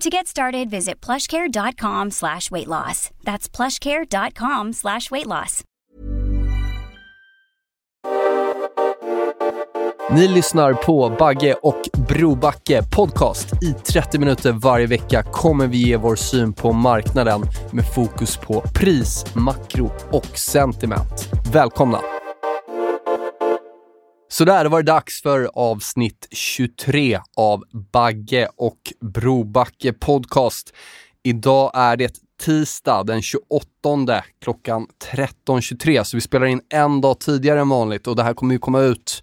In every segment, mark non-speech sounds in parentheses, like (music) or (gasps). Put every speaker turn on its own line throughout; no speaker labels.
To get started, visit plushcare.com slash weight loss. That's plushcare.com slash weight loss.
Ni lyssnar på Bagge och Brobacke podcast. I 30 minuter varje vecka kommer vi ge vår syn på marknaden med fokus på pris, makro och sentiment. Välkomna! Så där var det dags för avsnitt 23 av Bagge och Brobacke podcast. Idag är det tisdag den 28 klockan 13.23, så vi spelar in en dag tidigare än vanligt och det här kommer ju komma ut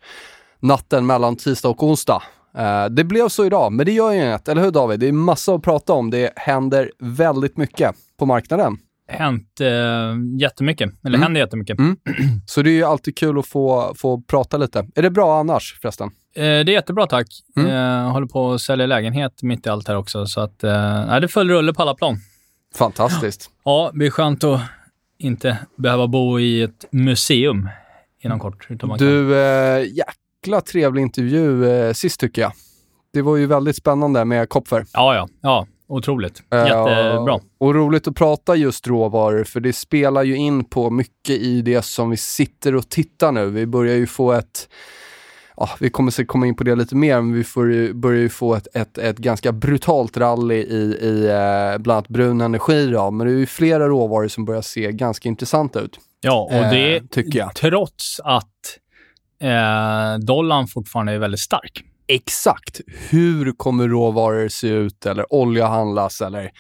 natten mellan tisdag och onsdag. Eh, det blev så idag, men det gör ju inget, eller hur David? Det är massa att prata om. Det händer väldigt mycket på marknaden.
Hänt uh, jättemycket, eller mm. händer jättemycket.
Mm. Så det är ju alltid kul att få, få prata lite. Är det bra annars förresten? Uh,
det är jättebra tack. Mm. Uh, håller på att sälja lägenhet mitt i allt här också, så att uh, det full rulle på alla plan.
Fantastiskt. (gasps)
Ja, det blir skönt att inte behöva bo i ett museum inom kort.
Du, eh, jäkla trevlig intervju eh, sist tycker jag. Det var ju väldigt spännande med Kopfer.
Ja, ja. ja otroligt. Jättebra. Uh,
och roligt att prata just råvaror, för det spelar ju in på mycket i det som vi sitter och tittar nu. Vi börjar ju få ett ja, vi kommer säkert komma in på det lite mer, men vi får ju, börjar ju få ett, ett, ett ganska brutalt rally i, i eh, bland annat brun energi. Då. Men det är ju flera råvaror som börjar se ganska intressanta ut.
Ja, och det eh, tycker jag. trots att eh, dollarn fortfarande är väldigt stark.
Exakt. Hur kommer råvaror se ut eller olja handlas eller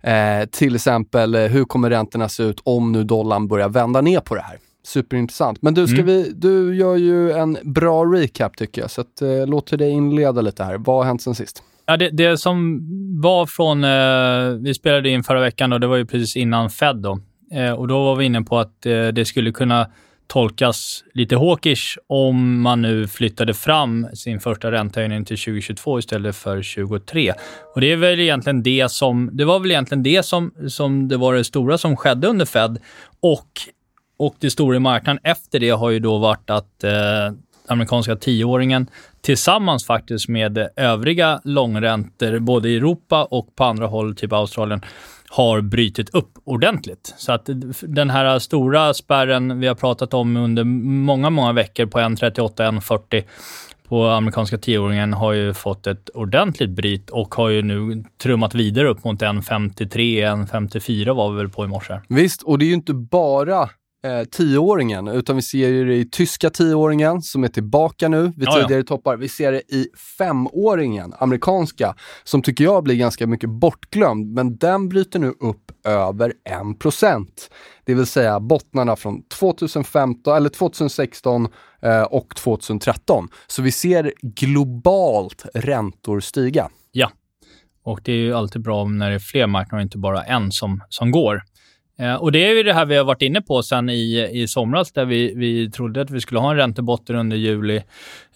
eh, till exempel eh, hur kommer räntorna se ut om nu dollarn börjar vända ner på det här? Superintressant. Men du, ska mm. vi, du gör ju en bra recap tycker jag, så att, eh, låt dig inleda lite här. Vad har hänt sen sist?
Ja, det, det som var från... Eh, vi spelade in förra veckan och det var ju precis innan Fed. Då. Eh, och då var vi inne på att eh, det skulle kunna tolkas lite hawkish om man nu flyttade fram sin första räntehöjning till 2022 istället för 2023. Och det är väl egentligen det som, det var väl egentligen det som, som det var det stora som skedde under Fed. Och, och det stora i marknaden efter det har ju då varit att eh, amerikanska tioåringen tillsammans faktiskt med övriga långräntor, både i Europa och på andra håll, typ Australien, har brytit upp ordentligt. Så att den här stora spärren vi har pratat om under många, många veckor på 1,38, 1,40 på amerikanska tioåringen har ju fått ett ordentligt bryt och har ju nu trummat vidare upp mot 1,53, 1,54 var vi väl på i morse.
Visst, och det är ju inte bara eh, tioåringen, utan vi ser det i tyska tioåringen som är tillbaka nu vid ja, tidigare ja. toppar. Vi ser det i femåringen, amerikanska, som tycker jag blir ganska mycket bortglömd, men den bryter nu upp över 1%. Det vill säga bottnarna från 2015, eller 2016 eh, och 2013. Så vi ser globalt räntor stiga.
Ja, och det är ju alltid bra när det är fler marknader och inte bara en som, som går. Eh, och Det är ju det här vi har varit inne på sen i, i somras, där vi, vi trodde att vi skulle ha en räntebotten under juli,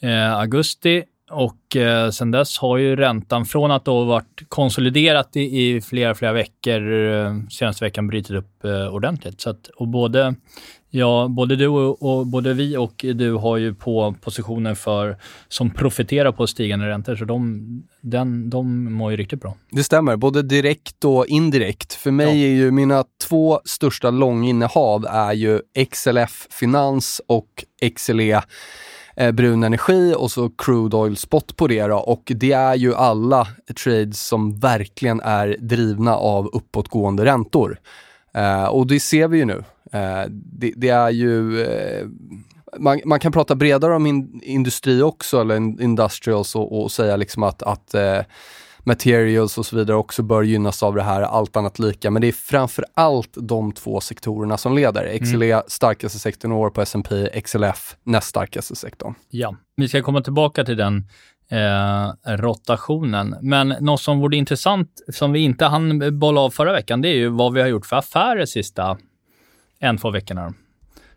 eh, augusti. Och eh, sen dess har ju räntan, från att då varit konsoliderat i, i flera, flera veckor, eh, senaste veckan brutit upp eh, ordentligt. Så att, och både Ja, både du och, och, både vi och du har ju på positioner för, som profiterar på stigande räntor, så de, den, de mår ju riktigt bra.
Det stämmer, både direkt och indirekt. För mig ja. är ju mina två största långinnehav är ju XLF Finans och XLE eh, brun energi och så crude oil spot på det då. Och det är ju alla trades som verkligen är drivna av uppåtgående räntor. Eh, och det ser vi ju nu. Eh, det, det, är ju eh, man, man, kan prata bredare om in, industri också, eller industrials och, och säga liksom att, att eh, materials och så vidare också bör gynnas av det här, allt annat lika. Men det är framför allt de två sektorerna som leder. XLE mm. starkaste sektorn i år på S&P, XLF näst starkaste sektorn.
Ja, vi ska komma tillbaka till den eh, rotationen. Men något som vore intressant, som vi inte hann bolla av förra veckan, det är ju vad vi har gjort för affärer sista en, två veckorna.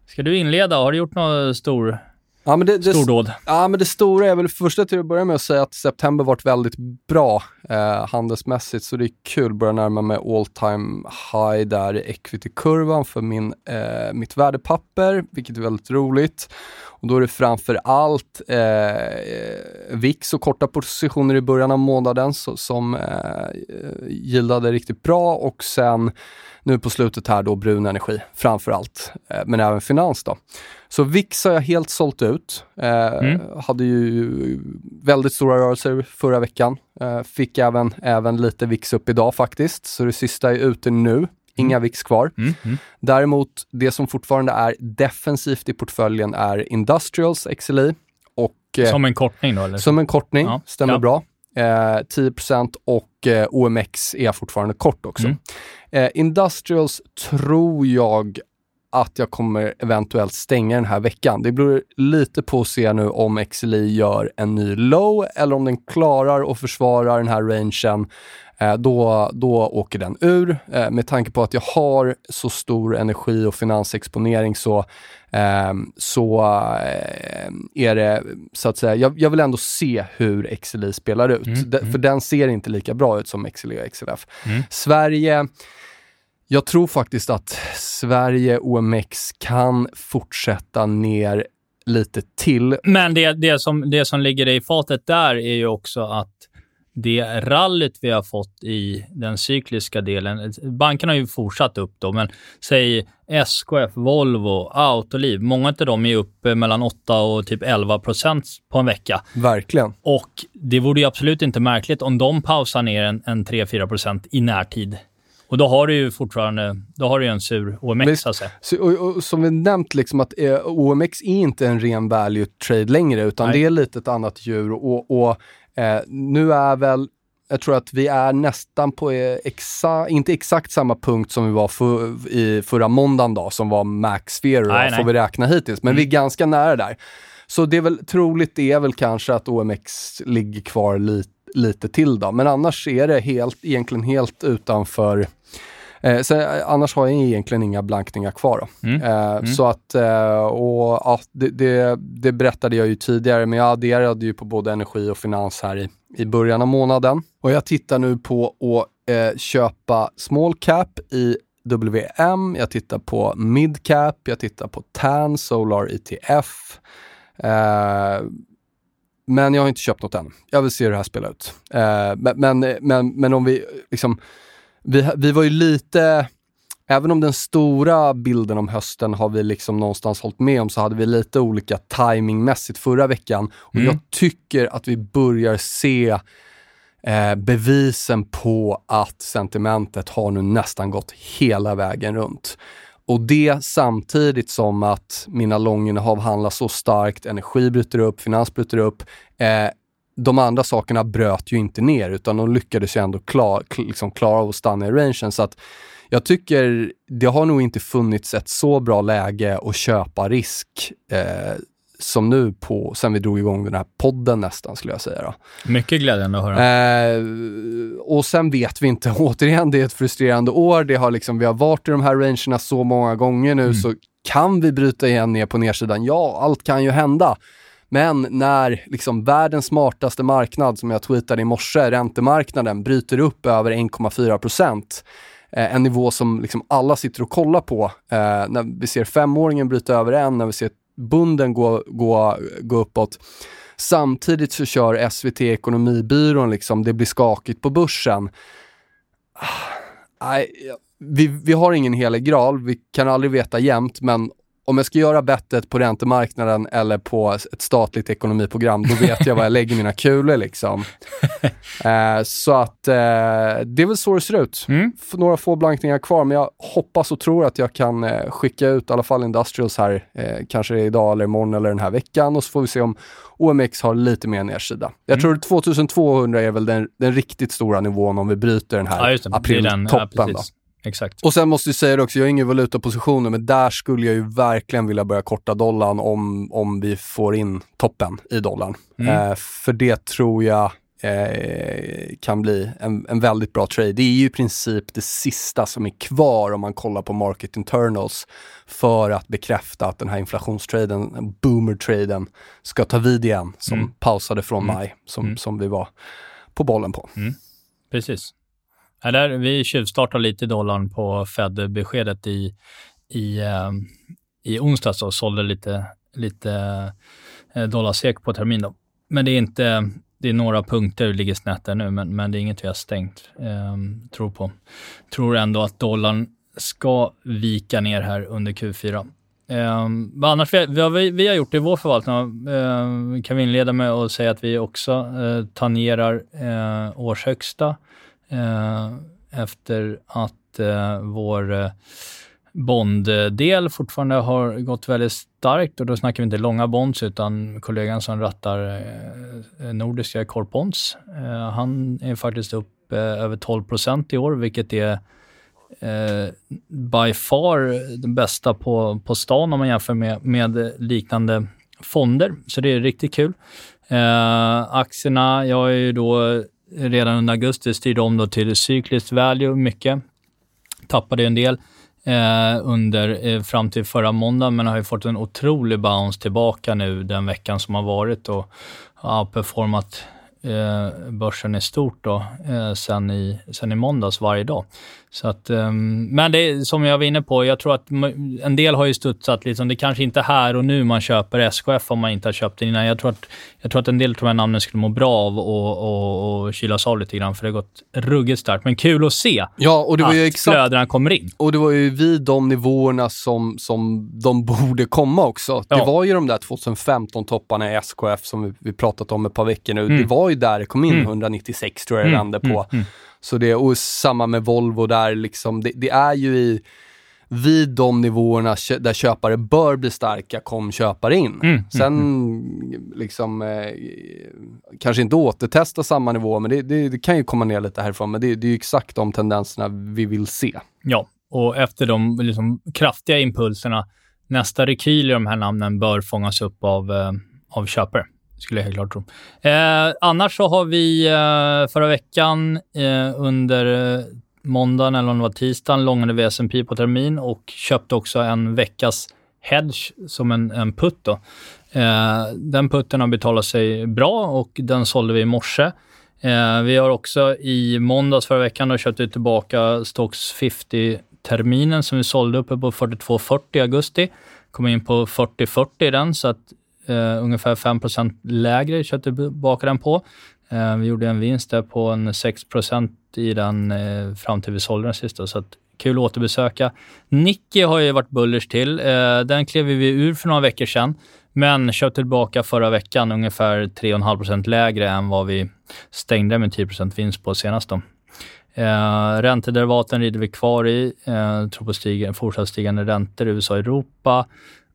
Ska du inleda? Har du gjort något stor
Ja, men det,
det, Stordåd.
Ja, men det stora är väl första till att börja med att säga att september varit väldigt bra eh, handelsmässigt, så det är kul. Börjar närma mig all time high där i equity-kurvan för min, eh, mitt värdepapper, vilket är väldigt roligt. Och då är det framför allt eh, VIX och korta positioner i början av månaden så, som eh, gillade riktigt bra och sen nu på slutet här då brun energi framför allt, eh, men även finans då. Så VIX har jag helt sålt ut. Eh, mm. Hade ju väldigt stora rörelser förra veckan. Eh, fick även, även lite VIX upp idag faktiskt, så det sista är ute nu. Inga mm. VIX kvar. Mm. Mm. Däremot, det som fortfarande är defensivt i portföljen är Industrials XLI. Och,
eh, som en kortning då? Eller?
Som en kortning, ja. stämmer ja. bra. Eh, 10 och eh, OMX är fortfarande kort också. Mm. Eh, Industrials tror jag att jag kommer eventuellt stänga den här veckan. Det beror lite på att se nu om XLI gör en ny low eller om den klarar att försvara den här rangen. Eh, då, då åker den ur. Eh, med tanke på att jag har så stor energi och finansexponering så, eh, så eh, är det så att säga, jag, jag, vill ändå se hur XLI spelar ut. Mm, de, mm. För den ser inte lika bra ut som XLI och XLF. Mm. Sverige jag tror faktiskt att Sverige OMX kan fortsätta ner lite till.
Men det, det, som, det som ligger i fatet där är ju också att det rallyt vi har fått i den cykliska delen, bankerna har ju fortsatt upp då, men säg SKF, Volvo, Autoliv, många av dem är uppe mellan 8 och typ 11 procent på en vecka.
Verkligen.
Och det vore ju absolut inte märkligt om de pausar ner en, en 3-4 procent i närtid. Och då har du ju fortfarande då har du en sur OMX. Visst, alltså.
så, och, och, som vi nämnt, liksom att eh, OMX är inte en ren value trade längre, utan Nej. det är lite ett annat djur. Och, och eh, nu är väl jag tror att vi är nästan på, eh, exa, inte exakt samma punkt som vi var för, i förra måndagen då, som var max fear, får vi räkna hittills. Men mm. vi är ganska nära där. Så det är väl troligt det är väl kanske att OMX ligger kvar lite, lite till då. Men annars är det helt, egentligen helt utanför Eh, så, eh, annars har jag egentligen inga blankningar kvar. Mm. Eh, mm. Så att, eh, och ja, det, det, det, berättade jag ju tidigare, men jag adderade ju på både energi och finans här i, i början av månaden. Och jag tittar nu på att köpa small cap i WM, jag tittar på mid cap, jag tittar på TAN, Solar ETF. Eh, men jag har inte köpt något än. Jag vill se hur det här spelar ut. Eh, men, men, men, men, om vi liksom vi, vi var ju lite, även om den stora bilden om hösten har vi liksom någonstans hållit med om, så hade vi lite olika timingmässigt förra veckan. Och mm. jag tycker att vi börjar se eh, bevisen på att sentimentet har nu nästan gått hela vägen runt. Och det samtidigt som att mina långinnehav handlar så starkt, energi bryter upp, finans bryter upp. Eh, de andra sakerna bröt ju inte ner utan de lyckades ju ändå klar, liksom klara av att stanna i rangen. Så att jag tycker det har nog inte funnits ett så bra läge att köpa risk eh, som nu på, sen vi drog igång den här podden nästan skulle jag säga. Då.
Mycket glädjande att höra.
Eh, och sen vet vi inte, (laughs) återigen det är ett frustrerande år. Det har liksom, vi har varit i de här rangerna så många gånger nu mm. så kan vi bryta igen ner på nedsidan? Ja, allt kan ju hända. Men när liksom världens smartaste marknad, som jag tweetade i morse, räntemarknaden, bryter upp över 1,4 procent, eh, en nivå som liksom alla sitter och kollar på. Eh, när vi ser femåringen bryta över en, när vi ser bunden gå, gå, gå uppåt. Samtidigt så kör SVT Ekonomibyrån, liksom, det blir skakigt på börsen. Ah, vi, vi har ingen helig graal, vi kan aldrig veta jämt, men om jag ska göra bettet på räntemarknaden eller på ett statligt ekonomiprogram, då vet jag var jag lägger mina kulor liksom. (laughs) eh, så att eh, det är väl så det ser ut. Mm. Några få blankningar kvar, men jag hoppas och tror att jag kan eh, skicka ut i alla fall Industrials här, eh, kanske idag eller imorgon eller den här veckan och så får vi se om OMX har lite mer nedsida. Jag mm. tror 2200 är väl den, den riktigt stora nivån om vi bryter den här ja, apriltoppen. Ja,
Exakt.
Och sen måste jag säga det också, jag har ingen valutapositioner, men där skulle jag ju verkligen vilja börja korta dollarn om, om vi får in toppen i dollarn. Mm. Eh, för det tror jag eh, kan bli en, en, väldigt bra trade. Det är ju i princip det sista som är kvar om man kollar på market internals för att bekräfta att den här inflationstraden, boomer-traden, ska ta vid igen som mm. pausade från mm. maj, som, mm. som vi var på bollen på.
Mm. Precis. Ja, där, vi tjuvstartar lite dollarn på Fed-beskedet i, i, eh, i onsdags och sålde lite, lite eh, dollarsek på termin. Då. Men det är inte, det är några punkter vi ligger snett där nu, men, men det är inget vi har stängt. Eh, tror på. Tror ändå att dollarn ska vika ner här under Q4. Eh, annars, vi, vi, vi, har gjort det i vår förvaltning. Eh, kan vi inleda med att säga att vi också eh, tangerar eh, årshögsta Eh, Eh, efter att eh, vår eh, bonddel fortfarande har gått väldigt starkt och då snackar vi inte långa bonds utan kollegan som rattar eh, nordiska korpbonds. Han är faktiskt upp över 12% i år, vilket är by far den bästa på, på stan om man jämför med, med liknande fonder. Så det är riktigt kul. Eh, aktierna, jag är ju då redan under augusti styrde om då till cykliskt value mycket. Tappade en del eh, under, eh, fram till förra måndagen, men har ju fått en otrolig bounce tillbaka nu den veckan som har varit och har performat eh, börsen i stort då, eh, sen, i, sen i måndags varje dag. Så att, um, men det är, som jag var inne på, jag tror att en del har ju studsat. Liksom, det kanske inte är här och nu man köper SKF om man inte har köpt det innan. Jag tror att, jag tror att en del av de här namnen skulle må bra av att och, och kylas av lite grann, för det har gått ruggigt starkt. Men kul att se
ja, och det var att ju exakt,
flödena kommer in.
Och det var ju vid de nivåerna som, som de (laughs) borde komma också. Ja. Det var ju de där 2015-topparna i SKF som vi, vi pratat om ett par veckor nu. Mm. Det var ju där det kom in, mm. 196 tror jag det mm. vände på. Mm. Så det, och samma med Volvo där, liksom, det, det är ju i vid de nivåerna där köpare bör bli starka, kom köpare in. Mm, mm Sen mm, liksom eh, kanske inte återtesta samma nivå, men det, det, det, kan ju komma ner lite härifrån. Men det, det är ju exakt de tendenserna vi vill se.
Ja, och efter de liksom, kraftiga impulserna, nästa rekyl i de här namnen bör fångas upp av, eh, av köpare skulle jag helt klart tro. Eh, annars så har vi eh, förra veckan eh, under eh, måndagen, eller om det var tisdagen, långade vi S&P på termin och köpte också en veckas hedge som en, en putt. Då. Eh, den putten har betalat sig bra och den sålde vi i morse. Eh, vi har också i måndags förra veckan då köpt tillbaka Stocks 50-terminen som vi sålde uppe på 42,40 i augusti. Kom in på 40,40 i den, så att eh, ungefär 5% lägre köpte tillbaka den på. Eh, vi gjorde en vinst där på en 6% i den eh, fram till vi sålde den sista, så att kul att återbesöka. Nicky har ju varit bullers till. Eh, den klev vi ur för några veckor sedan, men köpte tillbaka förra veckan ungefär 3,5% lägre än vad vi stängde med 10% vinst på senast. Då. Eh, räntederivaten rider vi kvar i. Eh, tror på stiga, fortsatt stigande räntor i USA och Europa.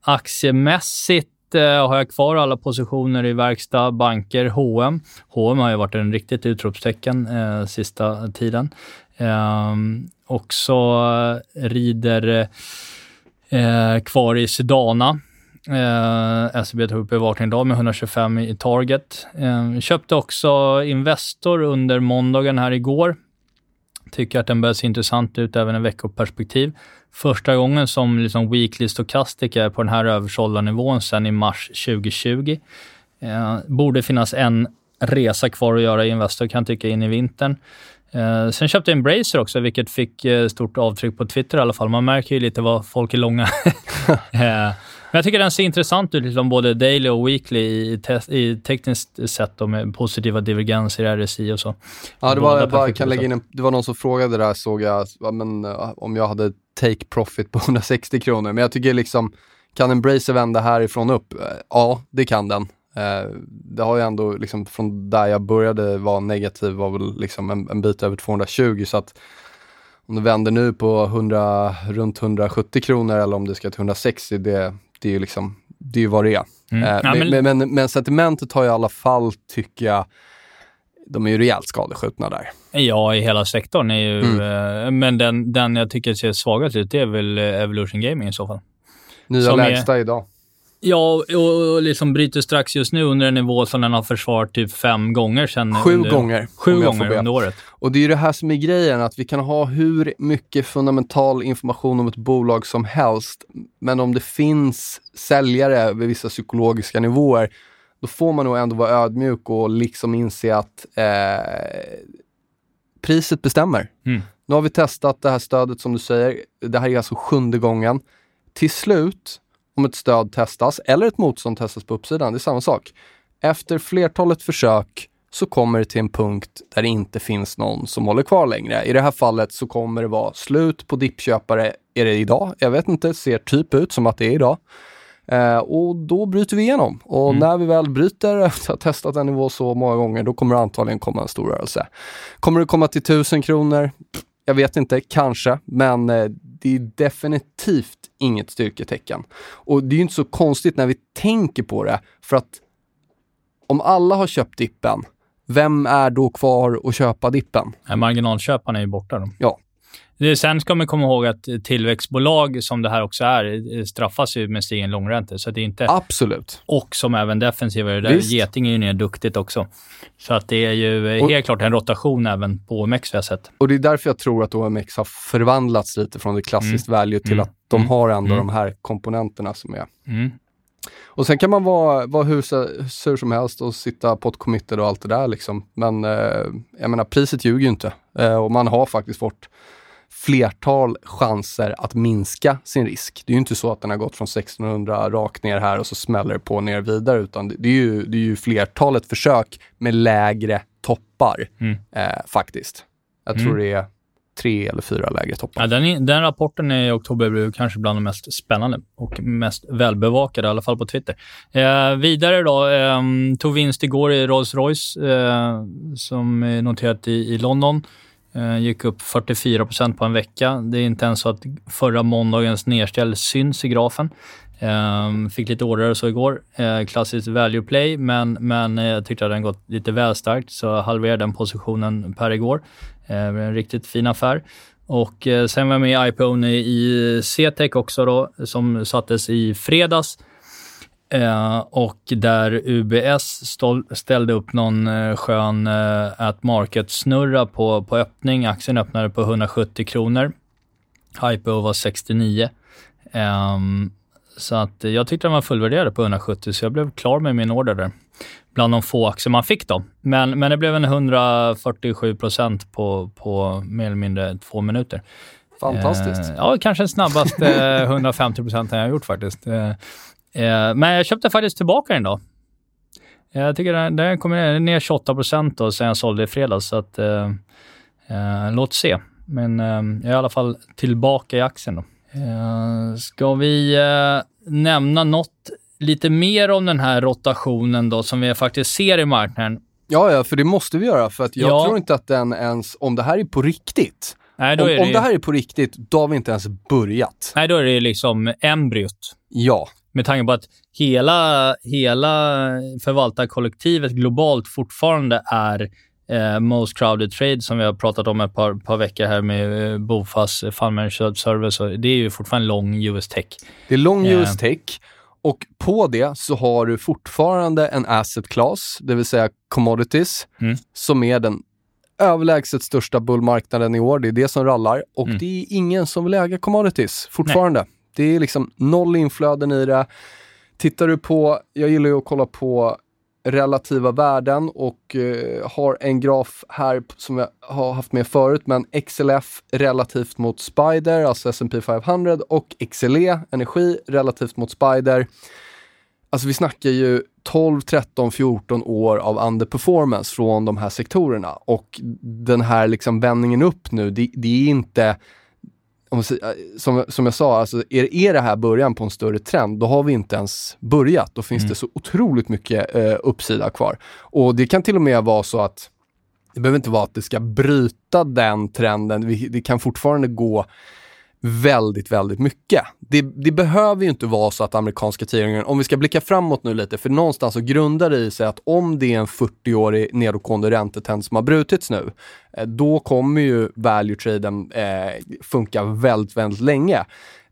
Aktiemässigt har jag kvar alla positioner i verkstad, banker, H&M. H&M har ju varit en riktigt utropstecken eh, sista tiden. Eh, också rider eh, kvar i Sedana. Eh, SEB tog upp bevakning idag med 125 i target. Eh, köpte också Investor under måndagen här igår. Tycker att den börjar se intressant ut även i veckoperspektiv första gången som liksom weekly stochastic är på den här översålda nivån sedan i mars 2020. Eh, borde finnas en resa kvar att göra i Investor kan jag tycka in i vintern. Eh, sen köpte jag Embracer också, vilket fick eh, stort avtryck på Twitter i alla fall. Man märker ju lite vad folk är långa. (laughs) eh, men jag tycker den ser intressant ut, liksom både daily och weekly i, te i tekniskt sett och med positiva divergenser i RSI och så.
Ja, det var, jag bara kan lägga in en, det var någon som frågade där såg jag, men, om jag hade take profit på (laughs) 160 kronor. Men jag tycker liksom Kan Embracer vända härifrån upp? Eh, ja, det kan den. Eh, det har ju ändå liksom från där jag började vara negativ var väl liksom en, en bit över 220 så att om det vänder nu på 100, runt 170 kronor eller om det ska till 160, det, det är ju liksom, det är vad det är. Mm. Eh, ja, men... Men, men, men, sentimentet har i alla fall, tycker jag, de är ju rejält skadeskjutna där.
Ja, i hela sektorn är ju... Mm. Eh, men den, den jag tycker ser svagast ut, det är väl Evolution Gaming i så fall.
Nya Som lägsta är... idag.
Ja, och, liksom bryter strax just nu under en nivå som den har försvarat typ fem gånger sedan.
Sju
under,
gånger.
Sju gånger under året.
Och det är ju det här som är grejen, att vi kan ha hur mycket fundamental information om ett bolag som helst, men om det finns säljare vid vissa psykologiska nivåer, då får man nog ändå vara ödmjuk och liksom inse att eh, priset bestämmer. Mm. Nu har vi testat det här stödet som du säger. Det här är alltså sjunde gången. Till slut om ett stöd testas eller ett motstånd testas på uppsidan. Det är samma sak. Efter flertalet försök så kommer det till en punkt där det inte finns någon som håller kvar längre. I det här fallet så kommer det vara slut på dippköpare. Är det idag? Jag vet inte, ser typ ut som att det är idag. Eh, och då bryter vi igenom. Och mm. när vi väl bryter efter att ha testat en nivå så många gånger, då kommer det antagligen komma en stor rörelse. Kommer det komma till 1000 kronor? Jag vet inte, kanske, men eh, det är definitivt inget styrketecken. Och det är ju inte så konstigt när vi tänker på det, för att om alla har köpt dippen, vem är då kvar att köpa dippen?
marginalköparna är ju borta. Då.
Ja.
Sen ska man komma ihåg att tillväxtbolag, som det här också är, straffas ju med stigen långräntor. Så det är inte...
Absolut.
Och som även defensiva. Där Geting är ju ner duktigt också. Så att det är ju och, helt klart en rotation även på OMX vi har sett.
Och det är därför jag tror att OMX har förvandlats lite från det klassiskt mm. value till mm. att de mm. har ändå mm. de här komponenterna som är
mm.
Och sen kan man vara, vara hur sur som helst och sitta på ett committed och allt det där liksom. Men eh, jag menar, priset ljuger ju inte. Eh, och man har faktiskt fått flertal chanser att minska sin risk. Det är ju inte så att den har gått från 1600 rakt ner här och så smäller det på ner vidare, utan det är ju, det är ju flertalet försök med lägre toppar mm. eh, faktiskt. Jag tror mm. det är tre eller fyra lägre toppar.
Ja, den, den, rapporten i oktober blev kanske bland de mest spännande och mest välbevakade, i alla fall på Twitter. Eh, vidare då, eh, tog vinst igår i Rolls-Royce eh, som är noterat i, i London. Eh, gick upp 44% på en vecka. Det är inte ens så att förra måndagens nedställ syns i grafen. Ehm, fick lite order så igår. Eh, klassiskt value play, men, men eh, jag tyckte att den gått lite väl starkt, så halverade den positionen per igår. En riktigt fin affär. Och sen var jag med i IPO i CTEC också då, som sattes i fredags. Eh, och där UBS stål, ställde upp någon eh, skön eh, at market-snurra på, på öppning. Aktien öppnade på 170 kronor. IPO var 69. Ehm, så att jag tyckte den var fullvärderad på 170, så jag blev klar med min order där. Bland de få aktier man fick då. Men, men det blev en 147 procent på, på mer eller mindre två minuter.
Fantastiskt.
Eh, ja, kanske den snabbaste 150 procenten jag har gjort faktiskt. Eh, Eh, men jag köpte faktiskt tillbaka den då. Jag tycker den, den kommer ner 28 procent sen jag sålde i fredags, så att, eh, eh, låt se. Men eh, jag är i alla fall tillbaka i aktien då. Eh, ska vi eh, nämna något lite mer om den här rotationen då, som vi faktiskt ser i marknaden?
Ja, ja, för det måste vi göra, för att jag ja. tror inte att den ens, om det här är på riktigt,
Nej,
om, det... om det här är på riktigt, då har vi inte ens börjat.
Nej, då är det liksom embryot.
Ja.
Med tanke på att hela, hela förvaltarkollektivet globalt fortfarande är eh, Most Crowded Trade som vi har pratat om ett par, par veckor här med eh, Bofas Fund Management Service. Det är ju fortfarande lång US Tech.
Det är lång eh. US Tech och på det så har du fortfarande en asset class, det vill säga commodities, mm. som är den överlägset största bullmarknaden i år. Det är det som rallar och mm. det är ingen som vill äga commodities fortfarande. Nej. Det är liksom noll inflöden i det. Tittar du på, jag gillar ju att kolla på relativa värden och eh, har en graf här som jag har haft med förut, men XLF relativt mot Spider, alltså S&P 500 och XLE, energi, relativt mot Spider. Alltså vi snackar ju 12, 13, 14 år av underperformance från de här sektorerna och den här liksom vändningen upp nu, det, det är inte som, som jag sa, alltså är, är det här början på en större trend, då har vi inte ens börjat. Då finns mm. det så otroligt mycket eh, uppsida kvar. Och det kan till och med vara så att det behöver inte vara att det ska bryta den trenden. Vi, det kan fortfarande gå väldigt, väldigt mycket. Det, det, behöver ju inte vara så att amerikanska tidningar, om vi ska blicka framåt nu lite, för någonstans så grundar det i sig att om det är en 40-årig nedåtgående räntetrend som har brutits nu, eh, då kommer ju value-traden eh, funka väldigt, väldigt länge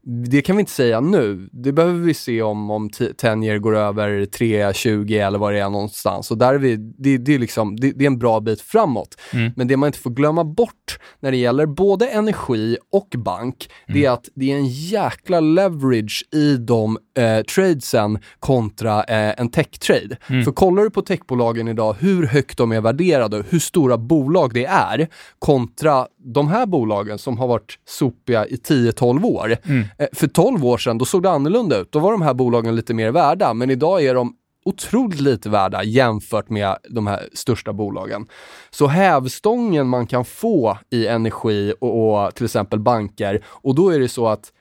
det kan vi inte säga nu. Det behöver vi se om, om 10 year går över 3,20 eller vad det är någonstans. Och där är vi, det, det är liksom, det, det, är en bra bit framåt. Mm. Men det man inte får glömma bort när det gäller både energi och bank, mm. det är att det är en jäkla leverage i de eh, tradesen kontra eh, en tech-trade. Mm. För kollar du på techbolagen idag, hur högt de är värderade, hur stora bolag det är, kontra de här bolagen som har varit sopiga i 10-12 år. Mm. Eh, för 12 år sedan, då såg det annorlunda ut. Då var de här bolagen lite mer värda, men idag är de otroligt lite värda jämfört med de här största bolagen. Så hävstången man kan få i energi och, och till exempel banker, och då är det så att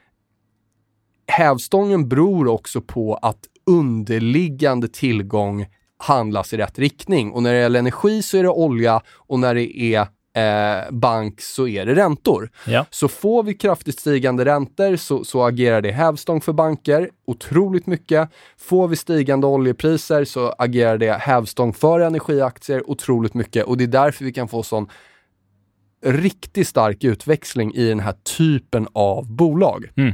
hävstången beror också på att underliggande tillgång handlas i rätt riktning. Och när det gäller energi så är det olja och när det är eh, bank så är det räntor. Ja. Så får vi kraftigt stigande räntor så, så agerar det hävstång för banker otroligt mycket. Får vi stigande oljepriser så agerar det hävstång för energiaktier otroligt mycket och det är därför vi kan få sån riktigt stark utväxling i den här typen av bolag. Mm.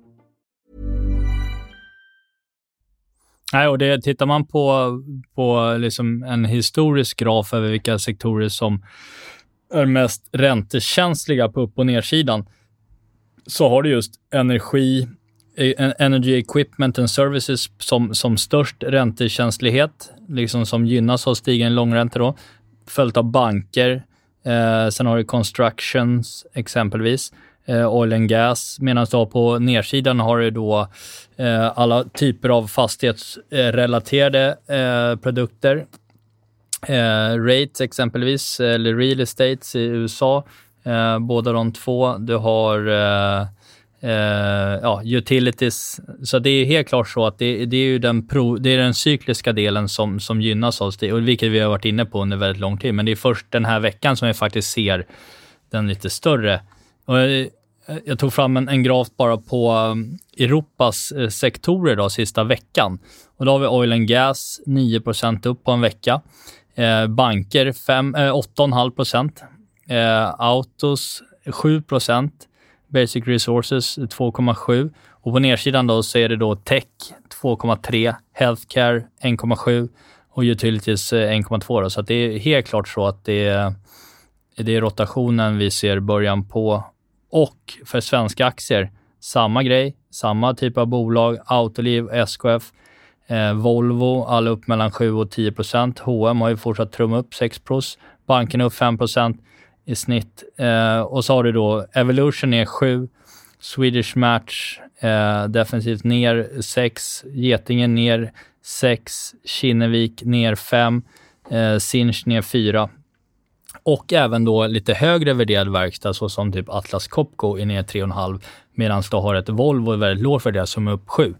Nej, och det, tittar man på, på liksom en historisk graf över vilka sektorer som är mest räntekänsliga på upp och nedsidan, så har du just energi, e, e, energy equipment and services som, som störst räntekänslighet, liksom som gynnas av stigande långräntor då, följt av banker. Eh, sen har du constructions exempelvis eh, oil and gas, medan du på nedsidan har du då eh, alla typer av fastighetsrelaterade eh, produkter. Eh, rates exempelvis, eller real estates i USA. Eh, båda de två. Du har eh, eh ja, utilities. Så det är helt klart så att det, det är ju den, pro, det är den cykliska delen som, som gynnas av det, vilket vi har varit inne på under väldigt lång tid. Men det är först den här veckan som vi faktiskt ser den lite större och eh, Eh, jag tog fram en, en graf bara på um, Europas eh, sektorer då, sista veckan. Och då har vi oil and gas 9% upp på en vecka. Eh, banker 5, eh, 8,5 eh, Autos 7% Basic resources 2,7 och på nedsidan då så är det då tech 2,3, healthcare 1,7 och utilities 1,2. Eh, så det är helt klart så att det är, det är rotationen vi ser början på och för svenska aktier, samma grej, samma typ av bolag, Autoliv, SKF, eh, Volvo, alla upp mellan 7 och 10 procent. H&M har ju fortsatt trumma upp 6 plus. Banken upp 5 procent i snitt. Eh, och så har du då Evolution ner 7, Swedish Match eh, defensivt ner 6, Getingen ner 6, Kinnevik ner 5, eh, Sinch ner 4. Och även då lite högre värderad verkstad såsom typ Atlas Copco är ner 3,5 medan du har ett Volvo väldigt lågt värderat som är upp 7.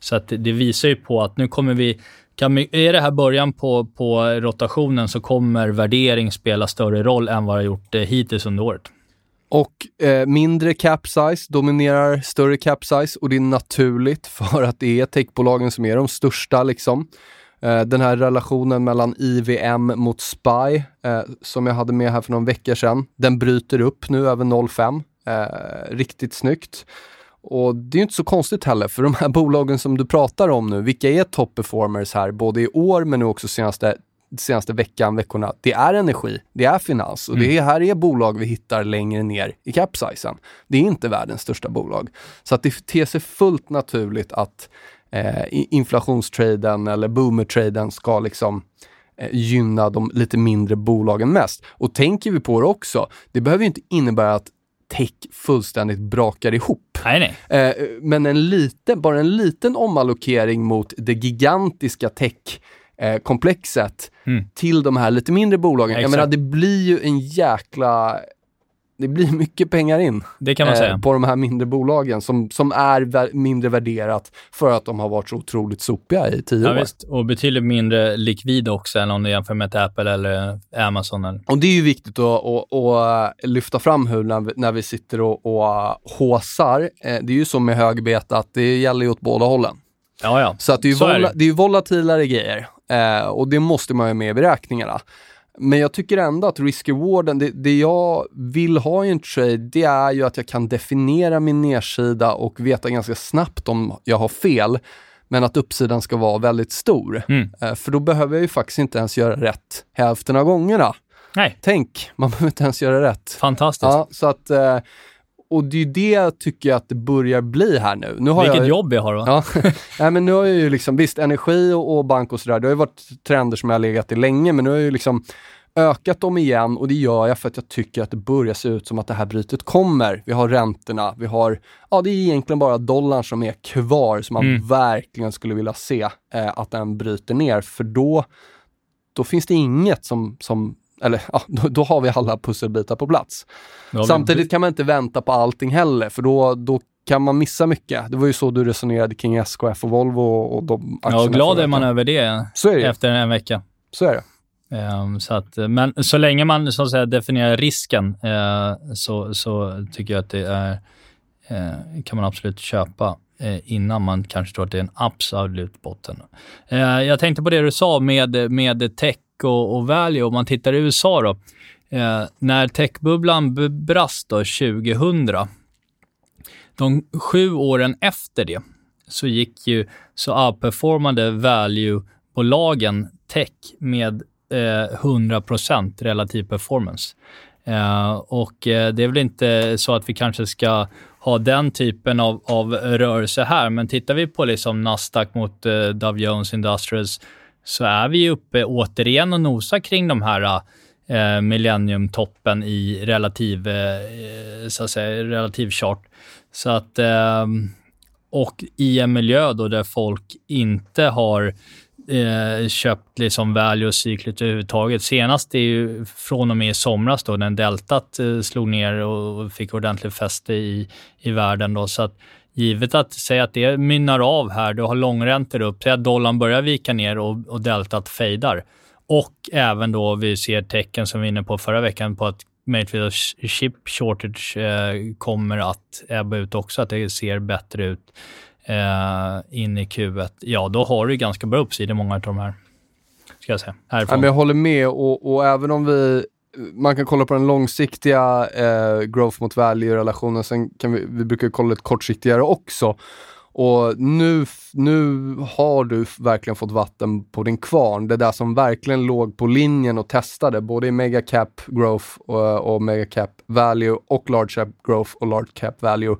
Så att det visar ju på att nu kommer vi kan, är det här början på, på rotationen så kommer värdering spela större roll än vad det har gjort eh, hittills under året.
Och eh, mindre cap size dominerar större cap size och det är naturligt (laughs) för att det är techbolagen som är de största liksom. Eh, den här relationen mellan IVM mot SPY eh, som jag hade med här för någon vecka sedan, den bryter upp nu över 0,5. Eh, riktigt snyggt. Och det är inte så konstigt heller, för de här (laughs) bolagen som du pratar om nu, vilka är top performers här, både i år men nu också senaste senaste veckan, veckorna, det är energi, det är finans och det är, mm. här är bolag vi hittar längre ner i capsizen. Det är inte världens största bolag. Så att det ter sig fullt naturligt att eh, inflationstraden eller boomertraden ska liksom eh, gynna de lite mindre bolagen mest. Och tänker vi på det också, det behöver inte innebära att tech fullständigt brakar ihop.
Nej, nej.
Eh, men en liten, bara en liten omallokering mot det gigantiska tech komplexet mm. till de här lite mindre bolagen. Ja, jag menar, det blir ju en jäkla det blir mycket pengar in
det kan man eh, säga.
på de här mindre bolagen som, som är vä mindre värderat för att de har varit så otroligt sopiga i tio
ja,
år.
Visst. Och betydligt mindre likvida också än om du jämför med ett Apple eller Amazon. Eller.
Och det är ju viktigt att, att, att lyfta fram hur när vi, när vi sitter och, och håsar. Eh, det är ju som med högbeta att det gäller ju åt båda hållen.
Ja, ja.
Så att det är ju, vola, det. det är volatilare grejer eh, och det måste man ju med i beräkningarna. Men jag tycker ändå att risk-rewarden, det, det, jag vill ha i en trade, det är ju att jag kan definiera min nedsida och veta ganska snabbt om jag har fel. Men att uppsidan ska vara väldigt stor. Mm. Eh, för då behöver jag ju faktiskt inte ens göra rätt hälften av gångerna.
Nej.
Tänk, man behöver inte ens göra rätt.
Fantastiskt.
Ja, så att, eh, och det är det jag tycker att det börjar bli här nu. nu
har Vilket
jag,
jobb jag har va?
Ja, (laughs) Nej, men nu har jag ju liksom, visst energi och, och bank och sådär, det har ju varit trender som jag har legat i länge, men nu har jag ju liksom ökat dem igen och det gör jag för att jag tycker att det börjar se ut som att det här brytet kommer. Vi har räntorna, vi har, ja det är egentligen bara dollarn som är kvar som man mm. verkligen skulle vilja se eh, att den bryter ner, för då, då finns det inget som, som eller ja, då, då, har vi alla pusselbitar på plats. Ja, Samtidigt kan man inte vänta på allting heller, för då, då kan man missa mycket. Det var ju så du resonerade kring SKF och Volvo och de
aktierna. Ja, glad är man över det,
det
efter en vecka.
Så är det.
Um, så att, men så länge man så att säga, definierar risken uh, så, så tycker jag att det är, uh, kan man absolut köpa Eh, innan man kanske tror att det är en absolut botten. Eh, jag tänkte på det du sa med, med tech och, och value. Om man tittar i USA då. Eh, när techbubblan brast då 2000, de sju åren efter det, så gick ju, så outperformade value-bolagen tech med eh, 100% relativ performance. Eh, och eh, det är väl inte så att vi kanske ska ha den typen av, av rörelse här, men tittar vi på liksom Nasdaq mot eh, Dow Jones Industrials så är vi uppe återigen och nosar kring de här eh, millenniumtoppen i relativ, eh, eh så att säga, relativ chart. Så att, eh, och i en miljö då där folk inte har eh, köpt liksom value och cyklet överhuvudtaget. Senast är ju från och med i somras då när deltat eh, slog ner och fick ordentligt fäste i, i världen. Då. Så att givet att säga att det mynnar av här, du har långräntor upp, säg att dollarn börjar vika ner och, och deltat fejdar. Och även då vi ser tecken som vi var inne på förra veckan på att möjligtvis chip shortage eh, kommer att ebba ut också, att det ser bättre ut eh, in i Q1, ja då har du ganska bra uppsida många av de här. Ska jag säga.
Ja, men jag håller med och, och, även om vi man kan kolla på den långsiktiga eh, growth mot value-relationen, sen kan vi, vi brukar kolla lite kortsiktigare också. Och nu, nu har du verkligen fått vatten på din kvarn. Det där som verkligen låg på linjen och testade, både i mega cap growth och, och mega cap value och large cap growth och large cap value,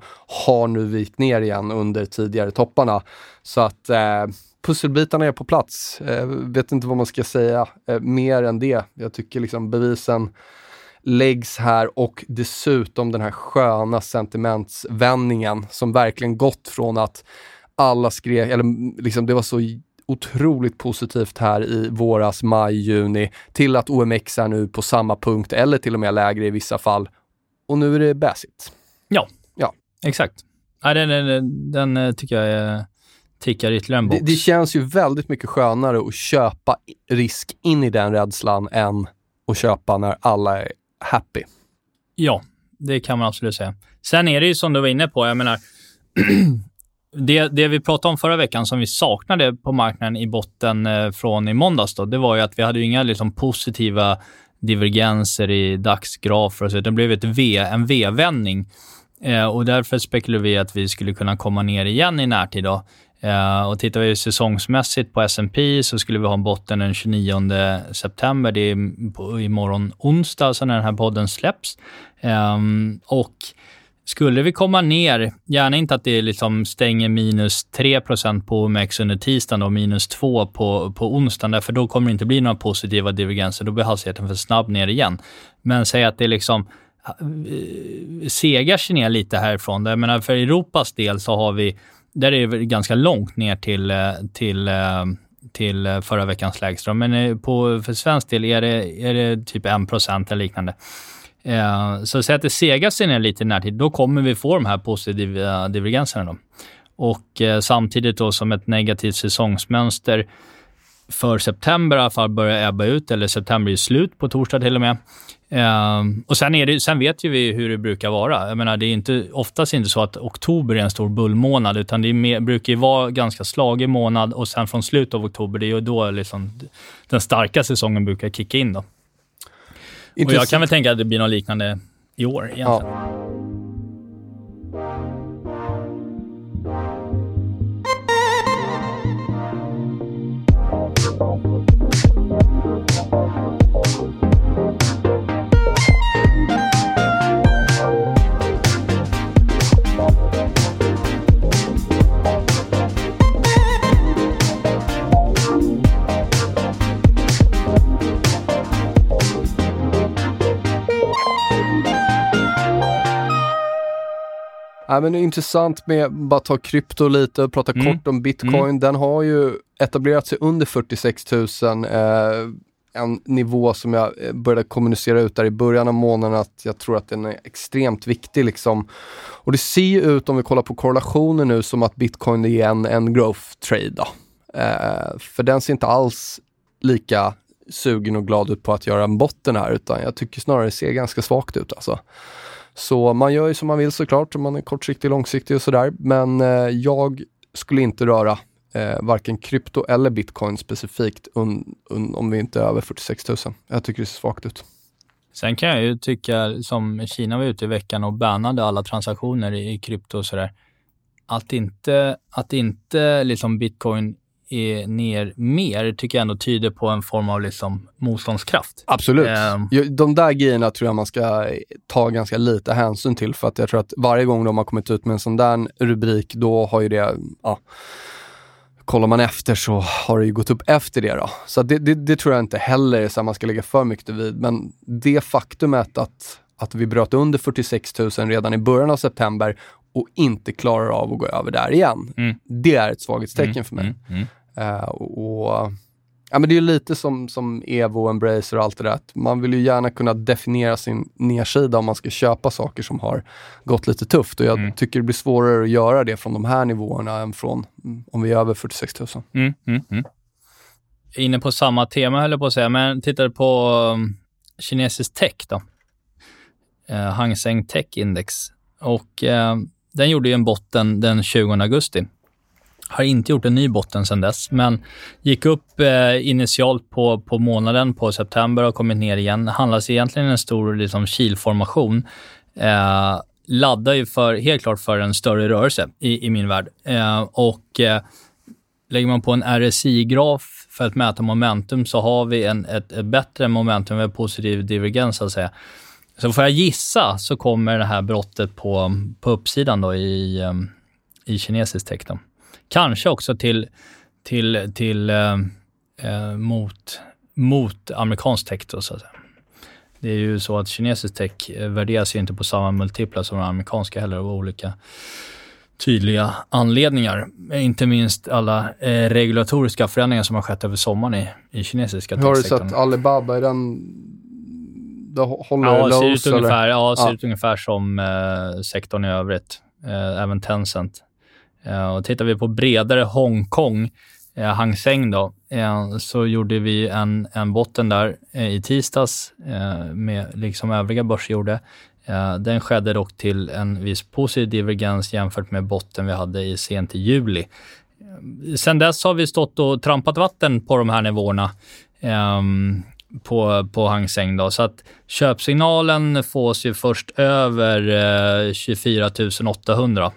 har nu vikt ner igen under tidigare topparna. Så att eh, pusselbitarna är på plats. Eh, vet inte vad man ska säga eh, mer än det. Jag tycker liksom bevisen läggs här och dessutom den här sköna sentimentsvändningen som verkligen gått från att alla skrek, eller liksom det var så otroligt positivt här i våras, maj, juni till att OMX är nu på samma punkt eller till och med lägre i vissa fall. Och nu är det bäsigt.
Ja,
ja.
exakt. Ja, den, den, den eh, tycker jag är tickar ytterligare en box.
Det, det, känns ju väldigt mycket skönare att köpa risk in i den rädslan än att köpa när alla är happy.
Ja, det kan man absolut säga. Sen är det ju som du var inne på, jag menar, (clears throat) det, det vi pratade om förra veckan som vi saknade på marknaden i botten eh, från i måndags, då, det var ju att vi hade ju inga liksom, positiva divergenser i dagsgrafer och så. Det blev ett v, en V-vändning. Eh, och därför spekulerade vi att vi skulle kunna komma ner igen i närtid. Då. Eh, och tittar vi säsongsmässigt på S&P så skulle vi ha en botten den 29 september. Det är på, imorgon onsdag, alltså när den här podden släpps. Eh, och skulle vi komma ner, gärna inte att det liksom stänger minus 3% på OMX under tisdagen och minus 2 på, på onsdagen, för då kommer det inte bli några positiva divergenser. Då blir hastigheten för snabb ner igen. Men säg att det liksom eh, segar sig ner lite härifrån. Jag menar, för Europas del så har vi, där är det ganska långt ner till, eh, till, eh, till eh, förra veckans lägsta. Men på, för svensk del är det, är det typ 1% eller liknande. Så säg att det segar sig ner lite i närtid, då kommer vi få de här positiva divergenserna. Då. Och samtidigt då som ett negativt säsongsmönster för september i alla fall börjar ebba ut, eller september är slut på torsdag till och med. Eh, och sen, är det, sen vet ju vi hur det brukar vara. Jag menar, det är inte, oftast inte så att oktober är en stor bullmånad, utan det mer, brukar ju vara ganska slagig månad och sen från slutet av oktober, det är ju då liksom den starka säsongen brukar kicka in. Då. Och jag kan väl tänka att det blir något liknande i år egentligen. Ja.
Ja, men det är intressant med bara ta krypto lite och prata mm. kort om bitcoin. Mm. Den har ju etablerat sig under 46 000. Eh, en nivå som jag eh, började kommunicera ut där i början av månaden att jag tror att den är extremt viktig. Liksom. Och det ser ju ut, om vi kollar på korrelationen nu, som att bitcoin är en, en growth trade. Eh, för den ser inte alls lika sugen och glad ut på att göra en botten här, utan jag tycker snarare det ser ganska svagt ut. Alltså. Så man gör ju som man vill såklart, om man är kortsiktig, långsiktig och sådär. Men eh, jag skulle inte röra eh, varken krypto eller bitcoin specifikt un, un, om vi inte är över 46 000. Jag tycker det ser svagt ut.
Sen kan jag ju tycka, som Kina var ute i veckan och bannade alla transaktioner i, i krypto och sådär, att inte, att inte liksom bitcoin är ner mer tycker jag ändå tyder på en form av liksom motståndskraft.
Absolut. Um, de där grejerna tror jag man ska ta ganska lite hänsyn till för att jag tror att varje gång de har kommit ut med en sån där rubrik, då har ju det, ja, kollar man efter så har det ju gått upp efter det. Då. Så det, det, det tror jag inte heller så man ska lägga för mycket vid. Men det faktumet att, att vi bröt under 46 000 redan i början av september och inte klarar av att gå över där igen. Mm. Det är ett svaghetstecken mm, för mig. Uh, och, ja, men det är lite som, som Evo, Embracer och allt det där. Man vill ju gärna kunna definiera sin nedsida om man ska köpa saker som har gått lite tufft. Och jag mm. tycker det blir svårare att göra det från de här nivåerna än från om vi är över 46 000. Mm, mm, mm,
Inne på samma tema höll jag på att säga, men tittar på um, kinesisk tech då. Uh, Hang Seng Tech Index. Och uh, den gjorde ju en botten den 20 augusti. Har inte gjort en ny botten sedan dess, men gick upp eh, initialt på, på månaden på september och kommit ner igen. Handlas egentligen en stor liksom, kilformation. Eh, laddar ju för, helt klart för en större rörelse i, i min värld. Eh, och eh, lägger man på en RSI-graf för att mäta momentum så har vi en, ett, ett bättre momentum, med positiv divergens så att säga. Så får jag gissa så kommer det här brottet på, på uppsidan då i, eh, i kinesisk. Då. Kanske också till, till, till eh, eh, mot, mot amerikansk tech. Då, så att säga. Det är ju så att kinesisk tech värderas ju inte på samma multiplar som den amerikanska heller av olika tydliga anledningar. Inte minst alla eh, regulatoriska förändringar som har skett över sommaren i, i kinesiska
Har du sett Alibaba, är den... Det håller
ja, ser ut ungefär, ja, ser ja. ut ungefär som eh, sektorn i övrigt. Eh, även Tencent. Eh, och tittar vi på bredare Hongkong, eh, Hang Seng då, eh, så gjorde vi en, en botten där i tisdags, med, liksom övriga börser gjorde. Eh, den skedde dock till en viss positiv divergens jämfört med botten vi hade i sent i juli. Eh, sen dess har vi stått och trampat vatten på de här nivåerna um, på, på Hang Seng. Då. Så att köpsignalen fås ju först över eh, 24 800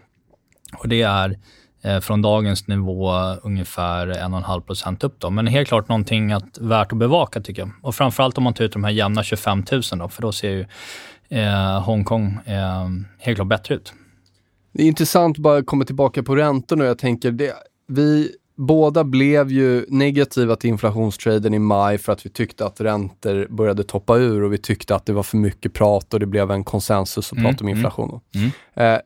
och det är eh, från dagens nivå ungefär 1,5 procent upp. Då. Men helt klart någonting att, värt att bevaka tycker jag. Och framförallt om man tar ut de här jämna 25 000 då, för då ser ju eh, Hongkong eh, helt klart bättre ut.
Det är intressant att bara komma tillbaka på räntorna. Jag tänker, det, vi båda blev ju negativa till inflationstraden i maj för att vi tyckte att räntor började toppa ur och vi tyckte att det var för mycket prat och det blev en konsensus att mm, prata om mm. inflation. Mm. Eh,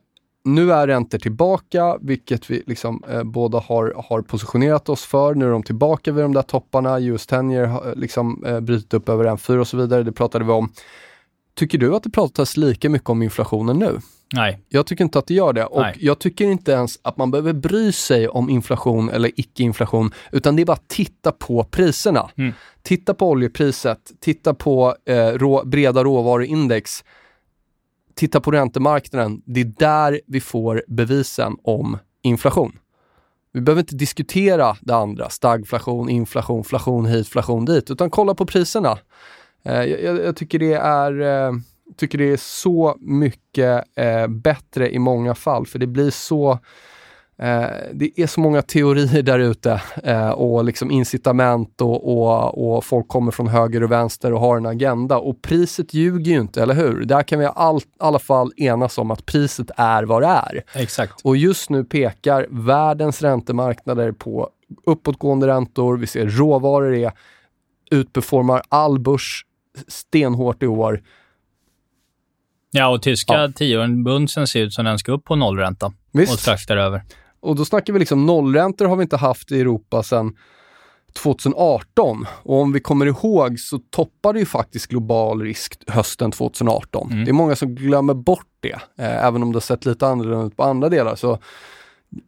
nu är räntor tillbaka, vilket vi liksom, eh, båda har, har positionerat oss för. Nu är de tillbaka vid de där topparna. US 10 har liksom, eh, brutit upp över en 4 och så vidare. Det pratade vi om. Tycker du att det pratas lika mycket om inflationen nu?
Nej.
Jag tycker inte att det gör det. Och Nej. jag tycker inte ens att man behöver bry sig om inflation eller icke-inflation, utan det är bara att titta på priserna. Mm. Titta på oljepriset, titta på eh, rå, breda råvaruindex, titta på räntemarknaden. Det är där vi får bevisen om inflation. Vi behöver inte diskutera det andra, stagflation, inflation, inflation hit, inflation dit, utan kolla på priserna. Eh, jag, jag, tycker det är eh, tycker det är så mycket eh, bättre i många fall, för det blir så eh, det är så många teorier där ute eh, och liksom incitament och, och, och, folk kommer från höger och vänster och har en agenda. Och priset ljuger ju inte, eller hur? Där kan vi i all, alla fall enas om att priset är vad det är.
Exakt.
Och just nu pekar världens räntemarknader på uppåtgående räntor. Vi ser råvaror är utperformar all börs stenhårt i år.
Ja, och tyska ja. tioåringen ser ut som den ska upp på nollränta. Visst. Och strax däröver.
Och då snackar vi liksom nollräntor har vi inte haft i Europa sedan 2018. Och om vi kommer ihåg så toppade ju faktiskt global risk hösten 2018. Mm. Det är många som glömmer bort det, eh, även om det har sett lite annorlunda ut på andra delar. Så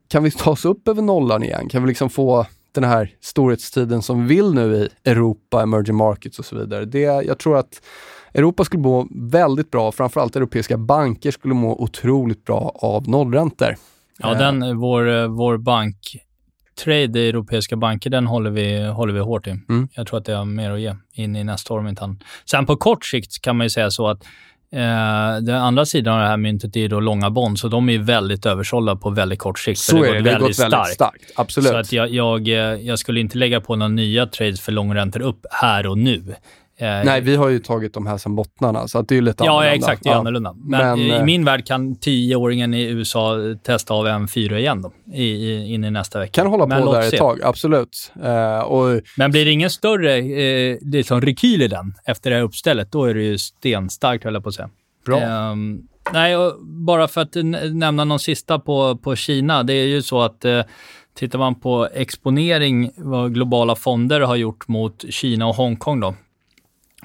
kan vi ta oss upp över nollan igen? Kan vi liksom få den här storhetstiden som vi vill nu i Europa, emerging markets och så vidare? Det, jag tror att Europa skulle må väldigt bra, framförallt europeiska banker skulle må otroligt bra av nollräntor.
Ja, den, vår, vår bank trade i europeiska banker, den håller vi, håller vi hårt i. Mm. Jag tror att det har mer att ge in i nästa år om inte han. Sen på kort sikt kan man ju säga så att eh, den andra sidan av det här myntet är då långa bond, så de är väldigt översålda på väldigt kort sikt.
Så det är det. Det har gått väldigt starkt. starkt. Absolut.
Så att jag, jag, jag skulle inte lägga på några nya trades för långräntor upp här och nu.
Eh, Nej, vi har ju tagit de här som bottnarna, så att det är lite
ja,
annorlunda.
Ja, exakt. Det är ja. annorlunda. Men, Men i eh, min värld kan tioåringen i USA testa av en 4 igen då, i, i, in i nästa vecka.
Kan hålla Men på där se. ett tag, absolut. Uh, och...
Men blir det ingen större eh, liksom rekyl i den efter det här uppstället, då är det ju stenstarkt, höll jag på att säga.
Bra.
Um, nej, bara för att nämna någon sista på, på Kina. Det är ju så att eh, tittar man på exponering, vad globala fonder har gjort mot Kina och Hongkong då,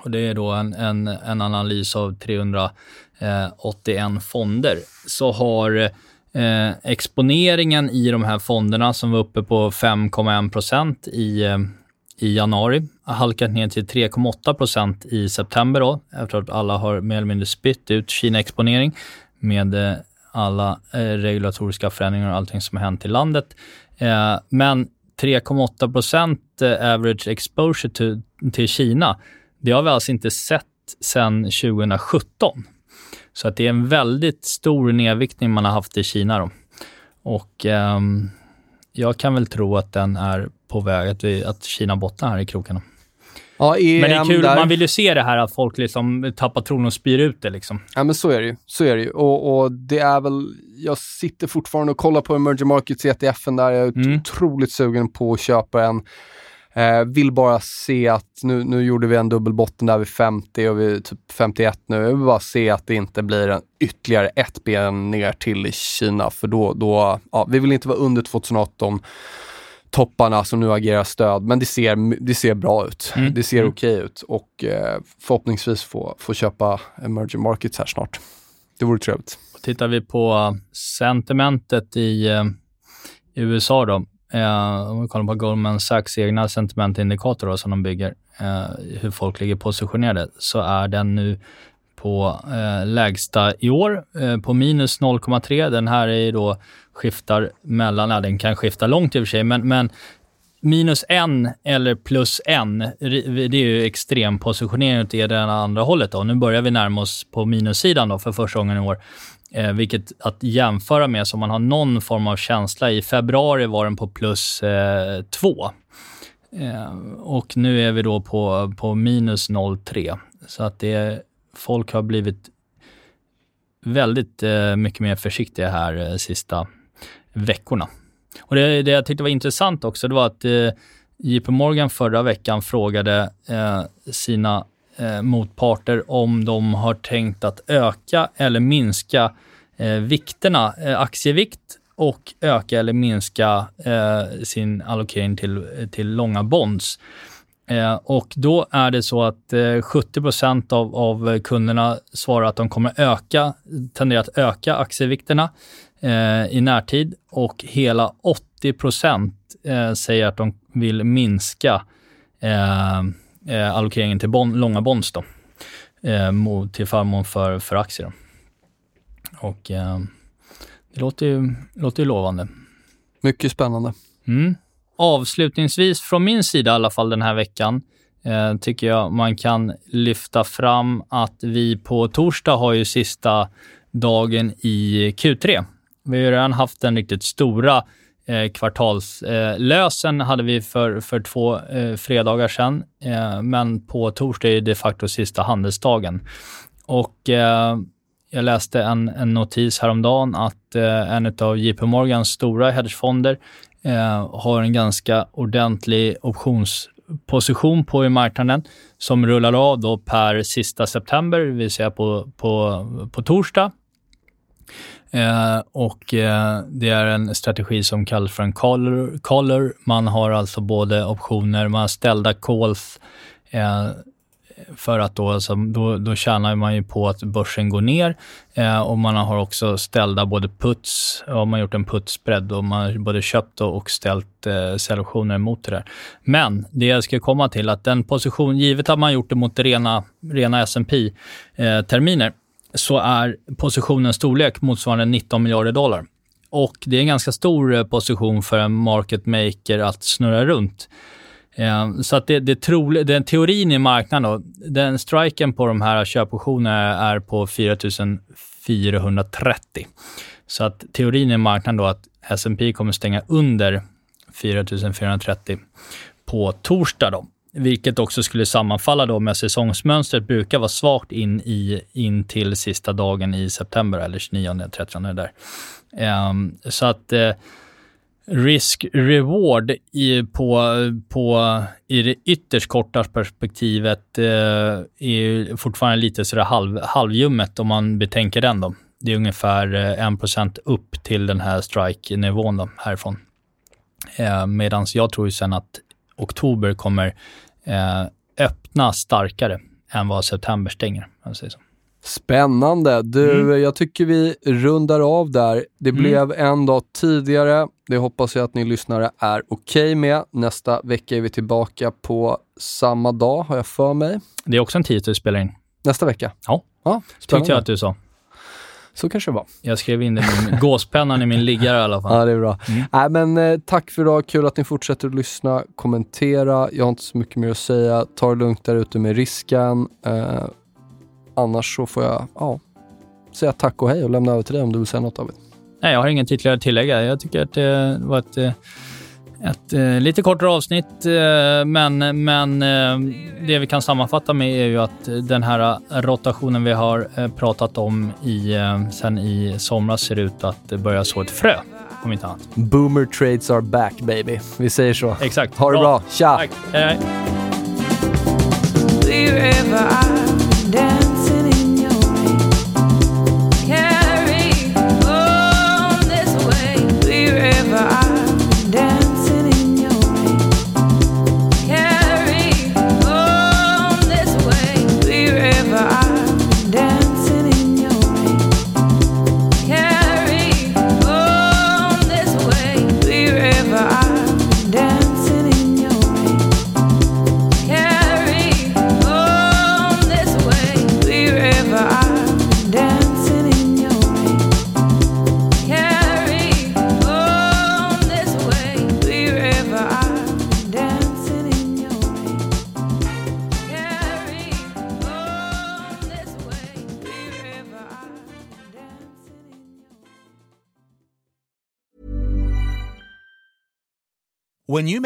och det är då en, en, en analys av 381 fonder. Så har eh, exponeringen i de här fonderna som var uppe på 5,1 i, eh, i januari har halkat ner till 3,8 procent i september då, efter att alla har mer eller mindre spytt ut Kina-exponering med eh, alla eh, regulatoriska förändringar och allting som har hänt i landet. Eh, men 3,8 procent eh, average exposure to, till Kina det har vi alltså inte sett sedan 2017. Så att det är en väldigt stor nedviktning man har haft i Kina. Då. Och eh, jag kan väl tro att den är på väg, att, vi, att Kina bottnar här i krokarna.
Ja, EM
men det är kul, där. man vill ju se det här att folk liksom tappar tron och spyr ut det. Liksom.
Ja, men så är det ju. Så är det ju. Och, och det är väl, jag sitter fortfarande och kollar på emerging markets ETFen där. Jag är mm. otroligt sugen på att köpa en. Eh, vill bara se att, nu, nu gjorde vi en dubbelbotten där vid 50 och vi typ 51 nu. Jag vill bara se att det inte blir en ytterligare ett ben ner till i Kina, för då, då ja, vi vill inte vara under 2018 topparna som nu agerar stöd, men det ser, det ser bra ut. Mm. Det ser mm. okej okay ut och eh, förhoppningsvis få, få köpa emerging markets här snart. Det vore trevligt.
Tittar vi på sentimentet i eh, USA då, Eh, om vi kollar på Goldman Sachs egna sentimentindikatorer som de bygger, eh, hur folk ligger positionerade, så är den nu på eh, lägsta i år, eh, på minus 0,3. Den här är då skiftar mellan, ja, den kan skifta långt i och för sig, men, men minus en eller plus en, det är ju extrem positionering åt det andra hållet. Då. Nu börjar vi närma oss på minussidan då för första gången i år. Eh, vilket att jämföra med, så man har någon form av känsla. I februari var den på plus eh. Eh, och nu är vi då på, på minus 0,3. Så att det, folk har blivit väldigt eh, mycket mer försiktiga här eh, sista veckorna. Och det, det jag tyckte var intressant också, det var att eh, JP Morgan förra veckan frågade eh, sina eh, motparter om de har tänkt att öka eller minska eh, vikterna, eh, aktievikt och öka eller minska eh, sin allokering till, till långa bonds. Eh, och då är det så att eh, 70 av, av kunderna svarar att de kommer öka, tenderar att öka aktievikterna eh, i närtid och hela 80 eh, säger att de vill minska eh, eh, eh, allokeringen till bon, långa bonds då, till förmån för, för aktier. Och det låter ju, låter ju lovande.
Mycket spännande.
Mm. Avslutningsvis, från min sida i alla fall den här veckan, eh, tycker jag man kan lyfta fram att vi på torsdag har ju sista dagen i Q3. Vi har redan haft den riktigt stora eh, Eh, kvartalslösen eh, hade vi för, för två eh, fredagar sedan, men på torsdag är det de facto sista handelsdagen. Och jag läste en, en notis häromdagen att en av JP Morgans stora hedgefonder har en ganska ordentlig optionsposition på i marknaden som rullar av då per sista september, det vill säga på, på, på torsdag. Eh, och eh, Det är en strategi som kallas för en caller, caller. Man har alltså både optioner, man har ställda calls, eh, för att då, alltså, då, då tjänar man ju på att börsen går ner eh, och man har också ställda både puts, och man har gjort en putsbredd och man har både köpt och ställt eh, selektioner mot det där. Men det jag ska komma till att den position, givet att man gjort det mot rena, rena S&P eh, terminer så är positionens storlek motsvarande 19 miljarder dollar. Och det är en ganska stor eh, position för en market maker att snurra runt. Eh, så att det, det trolig, den teorin i marknaden då, den striken på de här köpoptionerna är på 4430. Så att teorin i marknaden då att S&P kommer stänga under 4430 på torsdag då. Vilket också skulle sammanfalla då med säsongsmönstret brukar vara svagt in, i, in till sista dagen i september eller 29, 30 där. Um, så att eh, uh, risk-reward i, på, på, i det ytterst korta perspektivet uh, är fortfarande lite sådär halv, halvljummet om man betänker den. Då. Det är ungefär eh, 1% upp till den här strike-nivån då, härifrån. Ehm, Medan jag tror ju sen att oktober kommer eh, öppna starkare än vad september stänger. Säger så.
Spännande. Du, mm. jag tycker vi rundar av där. Det mm. blev en dag tidigare. Det hoppas jag att ni lyssnare är okej okay med. Nästa vecka är vi tillbaka på samma dag, har jag för mig.
Det är också en tisdag du spelar in.
Nästa vecka?
Ja,
ja
tyckte jag att du sa.
Så kanske det var.
Jag skrev in det med gåspennan i min liggare i alla fall.
Ja, det är bra. Mm. Nej, men eh, tack för idag. Kul att ni fortsätter att lyssna, kommentera. Jag har inte så mycket mer att säga. Ta det lugnt där ute med risken. Eh, annars så får jag ja, säga tack och hej och lämna över till dig om du vill säga något David.
Nej, jag har inget ytterligare att tillägga. Jag tycker att det var ett, ett, eh, lite kortare avsnitt, eh, men, men eh, det vi kan sammanfatta med är ju att den här rotationen vi har pratat om i, sen i somras ser ut att börja så ett frö, om inte annat.
Boomer trades are back baby. Vi säger så.
Exakt.
Ha det bra. bra. Tja!
Tack. Hej,
hej.